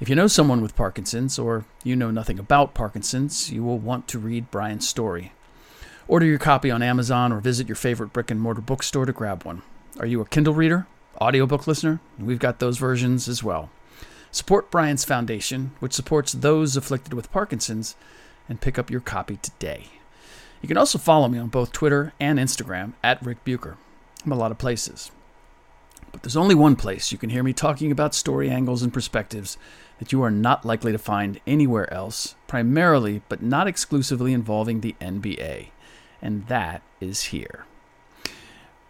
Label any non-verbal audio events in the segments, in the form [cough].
If you know someone with Parkinson's, or you know nothing about Parkinson's, you will want to read Brian's story. Order your copy on Amazon or visit your favorite brick and mortar bookstore to grab one. Are you a Kindle reader? Audiobook listener? We've got those versions as well. Support Brian's Foundation, which supports those afflicted with Parkinson's, and pick up your copy today. You can also follow me on both Twitter and Instagram at Rick Bucher. I'm a lot of places. But there's only one place you can hear me talking about story angles and perspectives that you are not likely to find anywhere else, primarily but not exclusively involving the NBA. And that is here.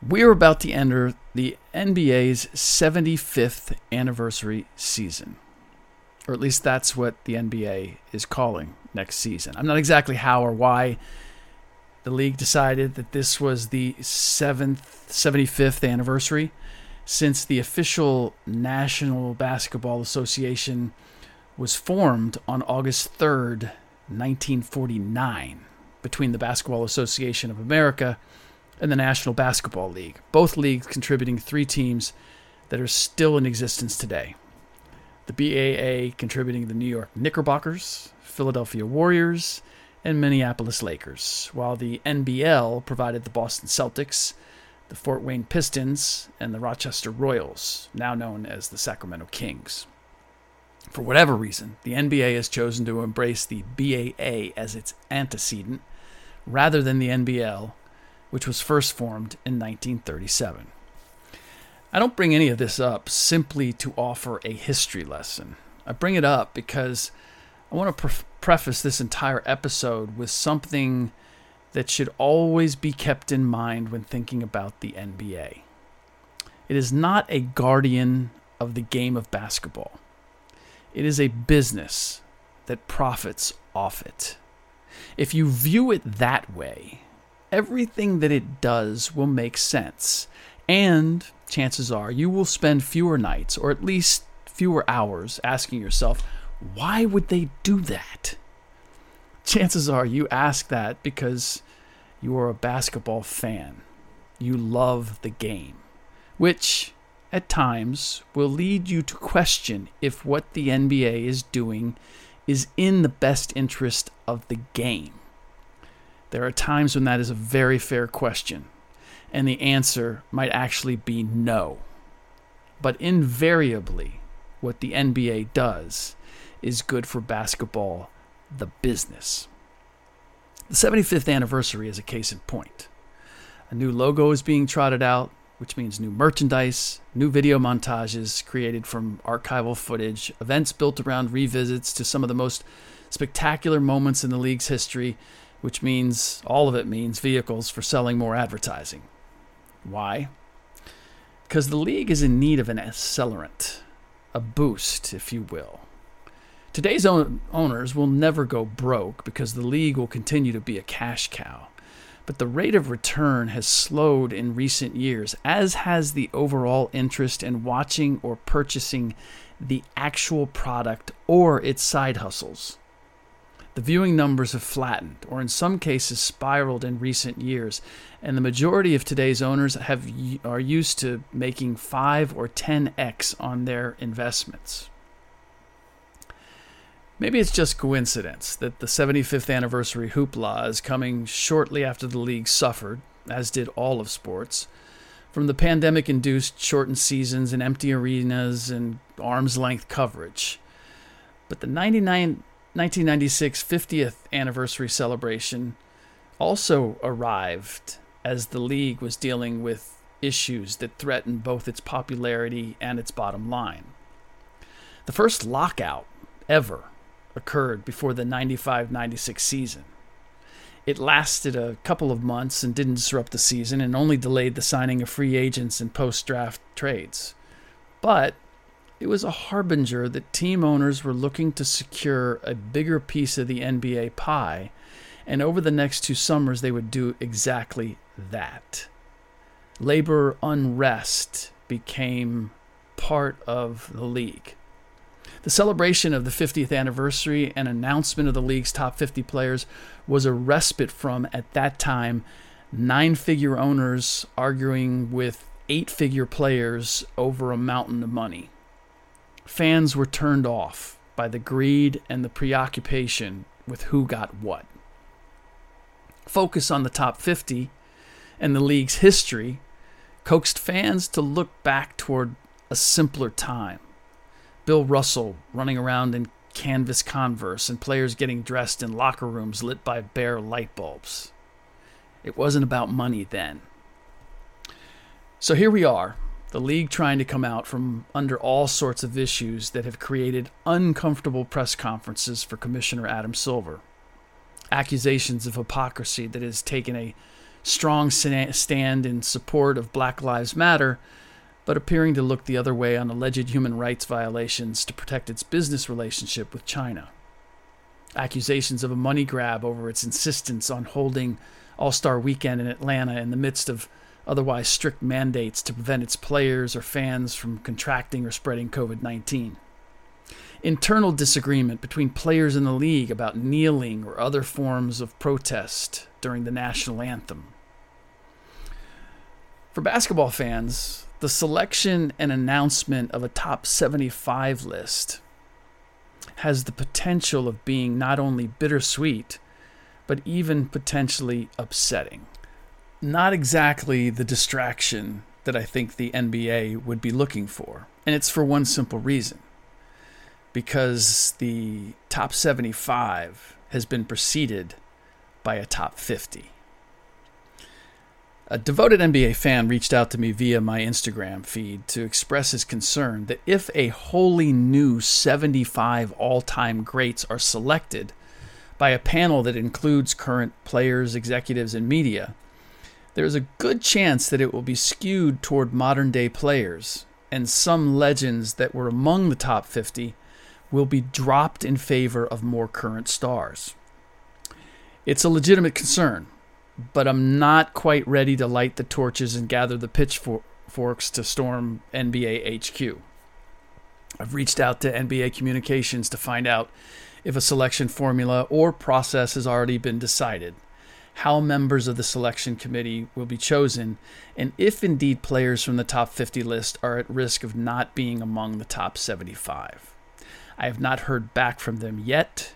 We're about to enter the NBA's 75th anniversary season. Or at least that's what the NBA is calling next season. I'm not exactly how or why the league decided that this was the 7th 75th anniversary since the official National Basketball Association was formed on August 3rd, 1949 between the Basketball Association of America and the National Basketball League, both leagues contributing three teams that are still in existence today. The BAA contributing the New York Knickerbockers, Philadelphia Warriors, and Minneapolis Lakers, while the NBL provided the Boston Celtics, the Fort Wayne Pistons, and the Rochester Royals, now known as the Sacramento Kings. For whatever reason, the NBA has chosen to embrace the BAA as its antecedent rather than the NBL, which was first formed in 1937. I don't bring any of this up simply to offer a history lesson. I bring it up because I want to pre- preface this entire episode with something that should always be kept in mind when thinking about the NBA. It is not a guardian of the game of basketball. It is a business that profits off it. If you view it that way, everything that it does will make sense. And chances are you will spend fewer nights, or at least fewer hours, asking yourself, why would they do that? Chances are you ask that because you are a basketball fan. You love the game, which at times will lead you to question if what the NBA is doing is in the best interest of the game. There are times when that is a very fair question, and the answer might actually be no. But invariably, what the NBA does is good for basketball, the business. The 75th anniversary is a case in point. A new logo is being trotted out, which means new merchandise, new video montages created from archival footage, events built around revisits to some of the most spectacular moments in the league's history, which means all of it means vehicles for selling more advertising. Why? Because the league is in need of an accelerant, a boost, if you will. Today's own owners will never go broke because the league will continue to be a cash cow. But the rate of return has slowed in recent years, as has the overall interest in watching or purchasing the actual product or its side hustles. The viewing numbers have flattened, or in some cases spiraled in recent years, and the majority of today's owners have are used to making 5 or 10x on their investments. Maybe it's just coincidence that the 75th anniversary hoopla is coming shortly after the league suffered, as did all of sports, from the pandemic induced shortened seasons and empty arenas and arm's length coverage. But the 99 1996 50th anniversary celebration also arrived as the league was dealing with issues that threatened both its popularity and its bottom line. The first lockout ever occurred before the 95 96 season. It lasted a couple of months and didn't disrupt the season and only delayed the signing of free agents and post draft trades. But it was a harbinger that team owners were looking to secure a bigger piece of the NBA pie, and over the next two summers, they would do exactly that. Labor unrest became part of the league. The celebration of the 50th anniversary and announcement of the league's top 50 players was a respite from, at that time, nine figure owners arguing with eight figure players over a mountain of money fans were turned off by the greed and the preoccupation with who got what. Focus on the top 50 and the league's history coaxed fans to look back toward a simpler time. Bill Russell running around in canvas converse and players getting dressed in locker rooms lit by bare light bulbs. It wasn't about money then. So here we are, the league trying to come out from under all sorts of issues that have created uncomfortable press conferences for Commissioner Adam Silver. Accusations of hypocrisy that has taken a strong stand in support of Black Lives Matter, but appearing to look the other way on alleged human rights violations to protect its business relationship with China. Accusations of a money grab over its insistence on holding All Star Weekend in Atlanta in the midst of otherwise strict mandates to prevent its players or fans from contracting or spreading COVID 19. Internal disagreement between players in the league about kneeling or other forms of protest during the national anthem. For basketball fans, the selection and announcement of a top 75 list has the potential of being not only bittersweet, but even potentially upsetting not exactly the distraction that I think the NBA would be looking for. And it's for one simple reason because the top 75 has been preceded by a top 50. A devoted NBA fan reached out to me via my Instagram feed to express his concern that if a wholly new 75 all time greats are selected by a panel that includes current players, executives, and media, there's a good chance that it will be skewed toward modern day players, and some legends that were among the top 50 will be dropped in favor of more current stars. It's a legitimate concern, but I'm not quite ready to light the torches and gather the pitchforks to storm NBA HQ. I've reached out to NBA communications to find out if a selection formula or process has already been decided how members of the selection committee will be chosen, and if indeed players from the top 50 list are at risk of not being among the top 75. I have not heard back from them yet.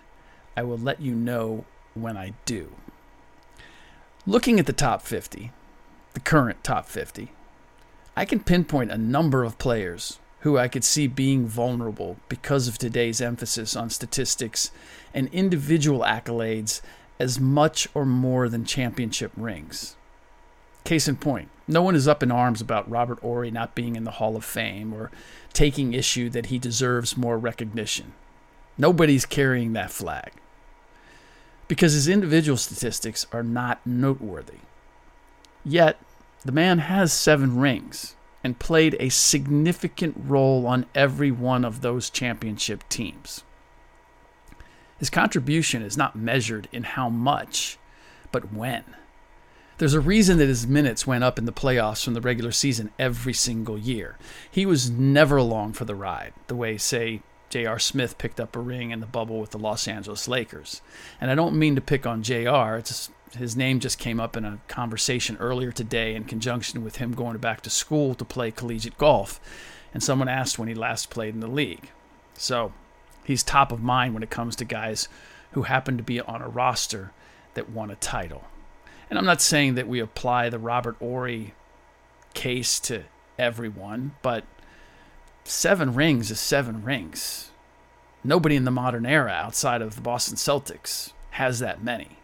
I will let you know when I do. Looking at the top 50, the current top 50, I can pinpoint a number of players who I could see being vulnerable because of today's emphasis on statistics and individual accolades as much or more than championship rings. Case in point, no one is up in arms about Robert Horry not being in the Hall of Fame or taking issue that he deserves more recognition. Nobody's carrying that flag because his individual statistics are not noteworthy. Yet, the man has seven rings and played a significant role on every one of those championship teams. His contribution is not measured in how much, but when. There's a reason that his minutes went up in the playoffs from the regular season every single year. He was never along for the ride, the way, say, J.R. Smith picked up a ring in the bubble with the Los Angeles Lakers. And I don't mean to pick on J.R., it's his name just came up in a conversation earlier today in conjunction with him going back to school to play collegiate golf. And someone asked when he last played in the league. So he's top of mind when it comes to guys who happen to be on a roster that won a title. And I'm not saying that we apply the Robert Horry case to everyone, but seven rings is seven rings. Nobody in the modern era outside of the Boston Celtics has that many.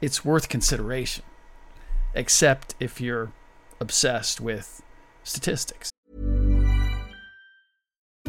It's worth consideration, except if you're obsessed with statistics.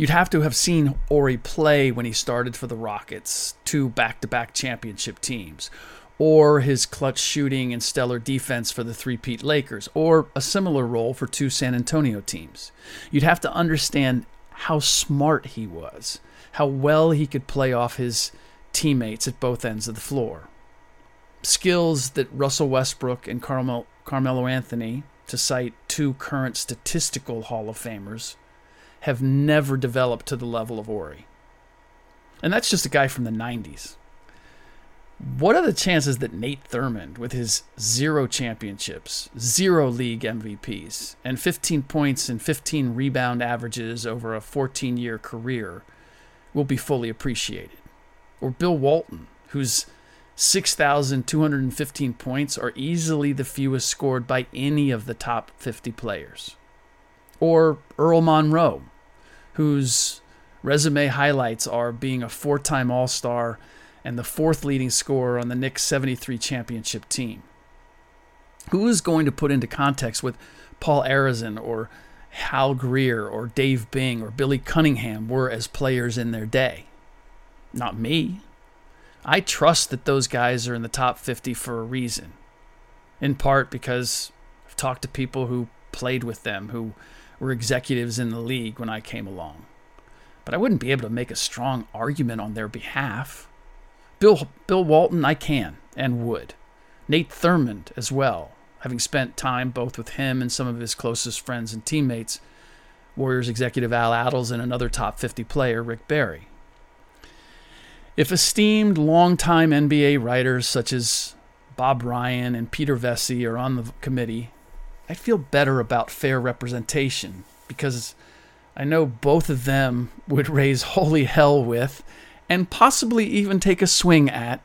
You'd have to have seen Horry play when he started for the Rockets, two back to back championship teams, or his clutch shooting and stellar defense for the three-peat Lakers, or a similar role for two San Antonio teams. You'd have to understand how smart he was, how well he could play off his teammates at both ends of the floor. Skills that Russell Westbrook and Carmel, Carmelo Anthony, to cite two current statistical Hall of Famers, have never developed to the level of Horry. And that's just a guy from the 90s. What are the chances that Nate Thurmond, with his zero championships, zero league MVPs, and 15 points and 15 rebound averages over a 14 year career, will be fully appreciated? Or Bill Walton, whose 6,215 points are easily the fewest scored by any of the top 50 players? Or Earl Monroe, whose resume highlights are being a four time All Star and the fourth leading scorer on the Knicks 73 championship team. Who is going to put into context with Paul Arizin or Hal Greer or Dave Bing or Billy Cunningham were as players in their day? Not me. I trust that those guys are in the top 50 for a reason. In part because I've talked to people who played with them, who were executives in the league when I came along. But I wouldn't be able to make a strong argument on their behalf. Bill Bill Walton, I can and would. Nate Thurmond as well, having spent time both with him and some of his closest friends and teammates, Warriors executive Al Attles and another top 50 player, Rick Barry. If esteemed longtime NBA writers such as Bob Ryan and Peter Vecsey are on the committee, I'd feel better about fair representation because I know both of them would [laughs] raise holy hell with and possibly even take a swing at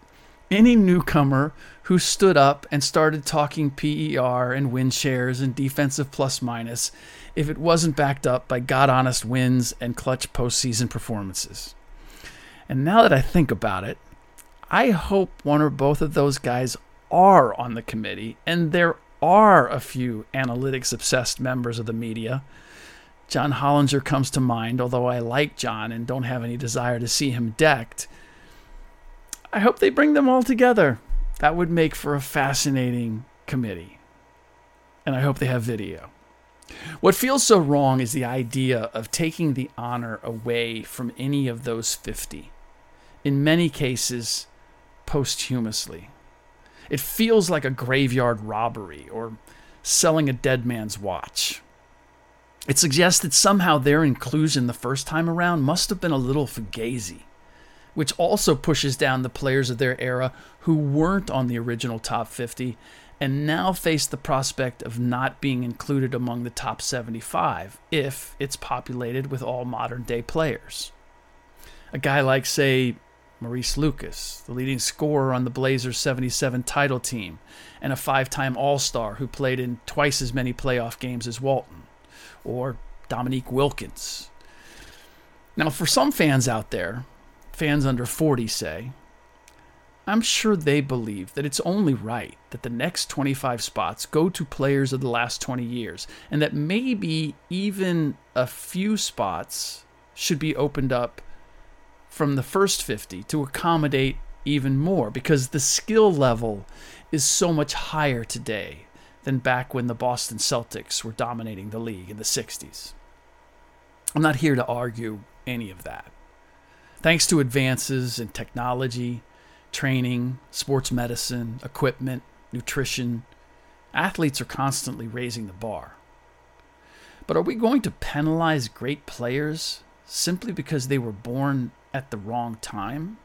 any newcomer who stood up and started talking PER and win shares and defensive plus minus if it wasn't backed up by God honest wins and clutch postseason performances. And now that I think about it, I hope one or both of those guys are on the committee and there are a few analytics obsessed members of the media. John Hollinger comes to mind, although I like John and don't have any desire to see him decked. I hope they bring them all together. That would make for a fascinating committee. And I hope they have video. What feels so wrong is the idea of taking the honor away from any of those 50, in many cases, posthumously. It feels like a graveyard robbery or selling a dead man's watch. It suggests that somehow their inclusion the first time around must have been a little fugazi, which also pushes down the players of their era who weren't on the original top 50 and now face the prospect of not being included among the top 75 if it's populated with all modern day players. A guy like, say, Maurice Lucas, the leading scorer on the Blazers 77 title team, and a five time All Star who played in twice as many playoff games as Walton, or Dominique Wilkins. Now, for some fans out there, fans under 40 say, I'm sure they believe that it's only right that the next 25 spots go to players of the last 20 years, and that maybe even a few spots should be opened up from the first 50 to accommodate even more because the skill level is so much higher today than back when the Boston Celtics were dominating the league in the 60s. I'm not here to argue any of that. Thanks to advances in technology, training, sports medicine, equipment, nutrition, athletes are constantly raising the bar. But are we going to penalize great players simply because they were born at the wrong time?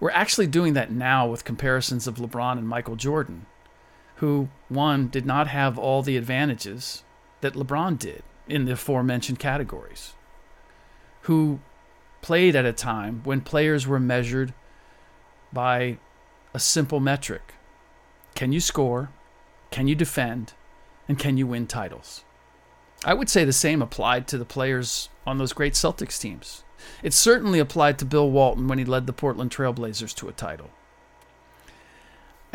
We're actually doing that now with comparisons of LeBron and Michael Jordan, who, one, did not have all the advantages that LeBron did in the aforementioned categories, who played at a time when players were measured by a simple metric can you score, can you defend, and can you win titles? I would say the same applied to the players on those great Celtics teams. It certainly applied to Bill Walton when he led the Portland Trailblazers to a title.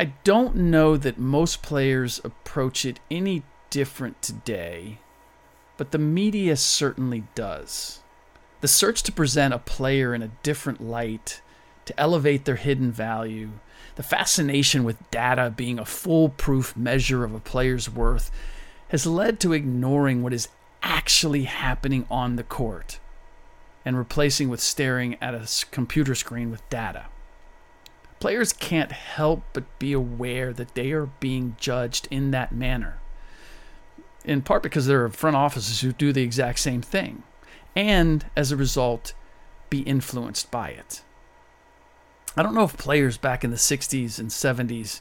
I don't know that most players approach it any different today, but the media certainly does. The search to present a player in a different light, to elevate their hidden value, the fascination with data being a foolproof measure of a player's worth, has led to ignoring what is actually happening on the court and replacing with staring at a computer screen with data. Players can't help but be aware that they are being judged in that manner. In part because there are front offices who do the exact same thing, and as a result, be influenced by it. I don't know if players back in the 60s and 70s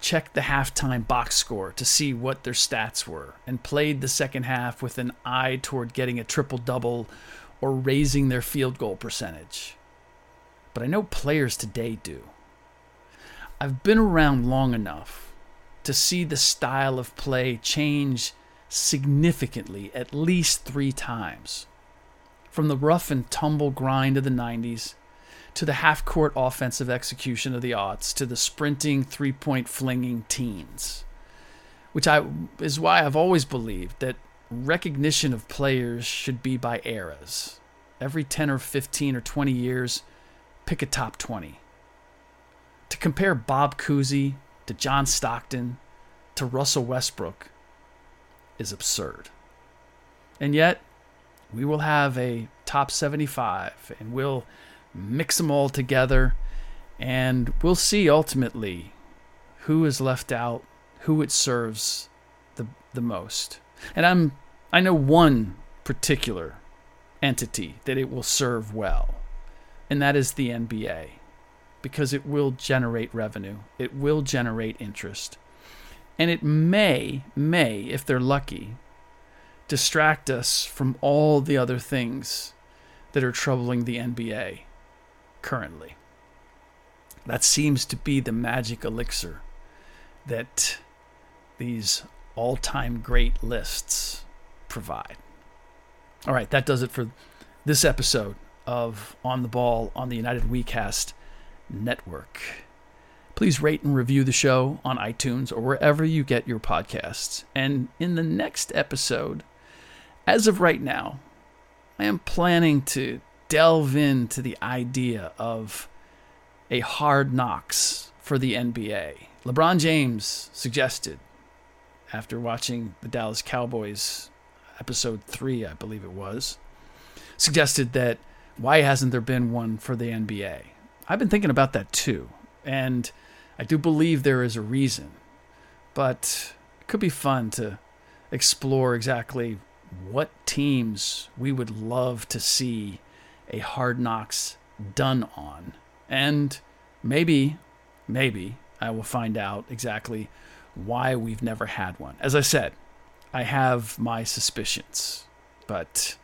checked the halftime box score to see what their stats were and played the second half with an eye toward getting a triple double or raising their field goal percentage. But I know players today do. I've been around long enough to see the style of play change significantly at least three times. From the rough and tumble grind of the 90s to the half court offensive execution of the aughts to the sprinting three point flinging teens. Which I, is why I've always believed that recognition of players should be by eras. Every 10 or 15 or 20 years, pick a top 20. To compare Bob Cousy to John Stockton to Russell Westbrook is absurd. And yet, we will have a top 75 and we'll mix them all together and we'll see ultimately who is left out, who it serves the, the most. And I'm I know one particular entity that it will serve well, and that is the NBA because it will generate revenue, it will generate interest, and it may, may, if they're lucky, distract us from all the other things that are troubling the NBA currently. That seems to be the magic elixir that these all time great lists provide. All right, that does it for this episode of On the Ball on the United WeCast Network. Please rate and review the show on iTunes or wherever you get your podcasts. And in the next episode, as of right now, I am planning to delve into the idea of a hard knocks for the NBA. LeBron James suggested after watching the Dallas Cowboys episode three, I believe it was, suggested that why hasn't there been one for the NBA? I've been thinking about that too, and I do believe there is a reason, but it could be fun to explore exactly what teams we would love to see a hard knocks done on. And maybe, maybe I will find out exactly why we've never had one. As I said, I have my suspicions, but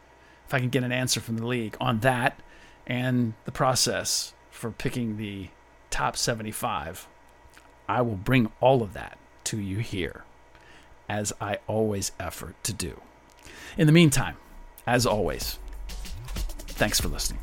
if I can get an answer from the league on that and the process for picking the top 75, I will bring all of that to you here, as I always effort to do. In the meantime, as always, Thanks for listening.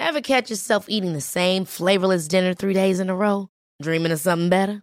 Ever catch yourself eating the same flavorless dinner three days in a row? Dreaming of something better?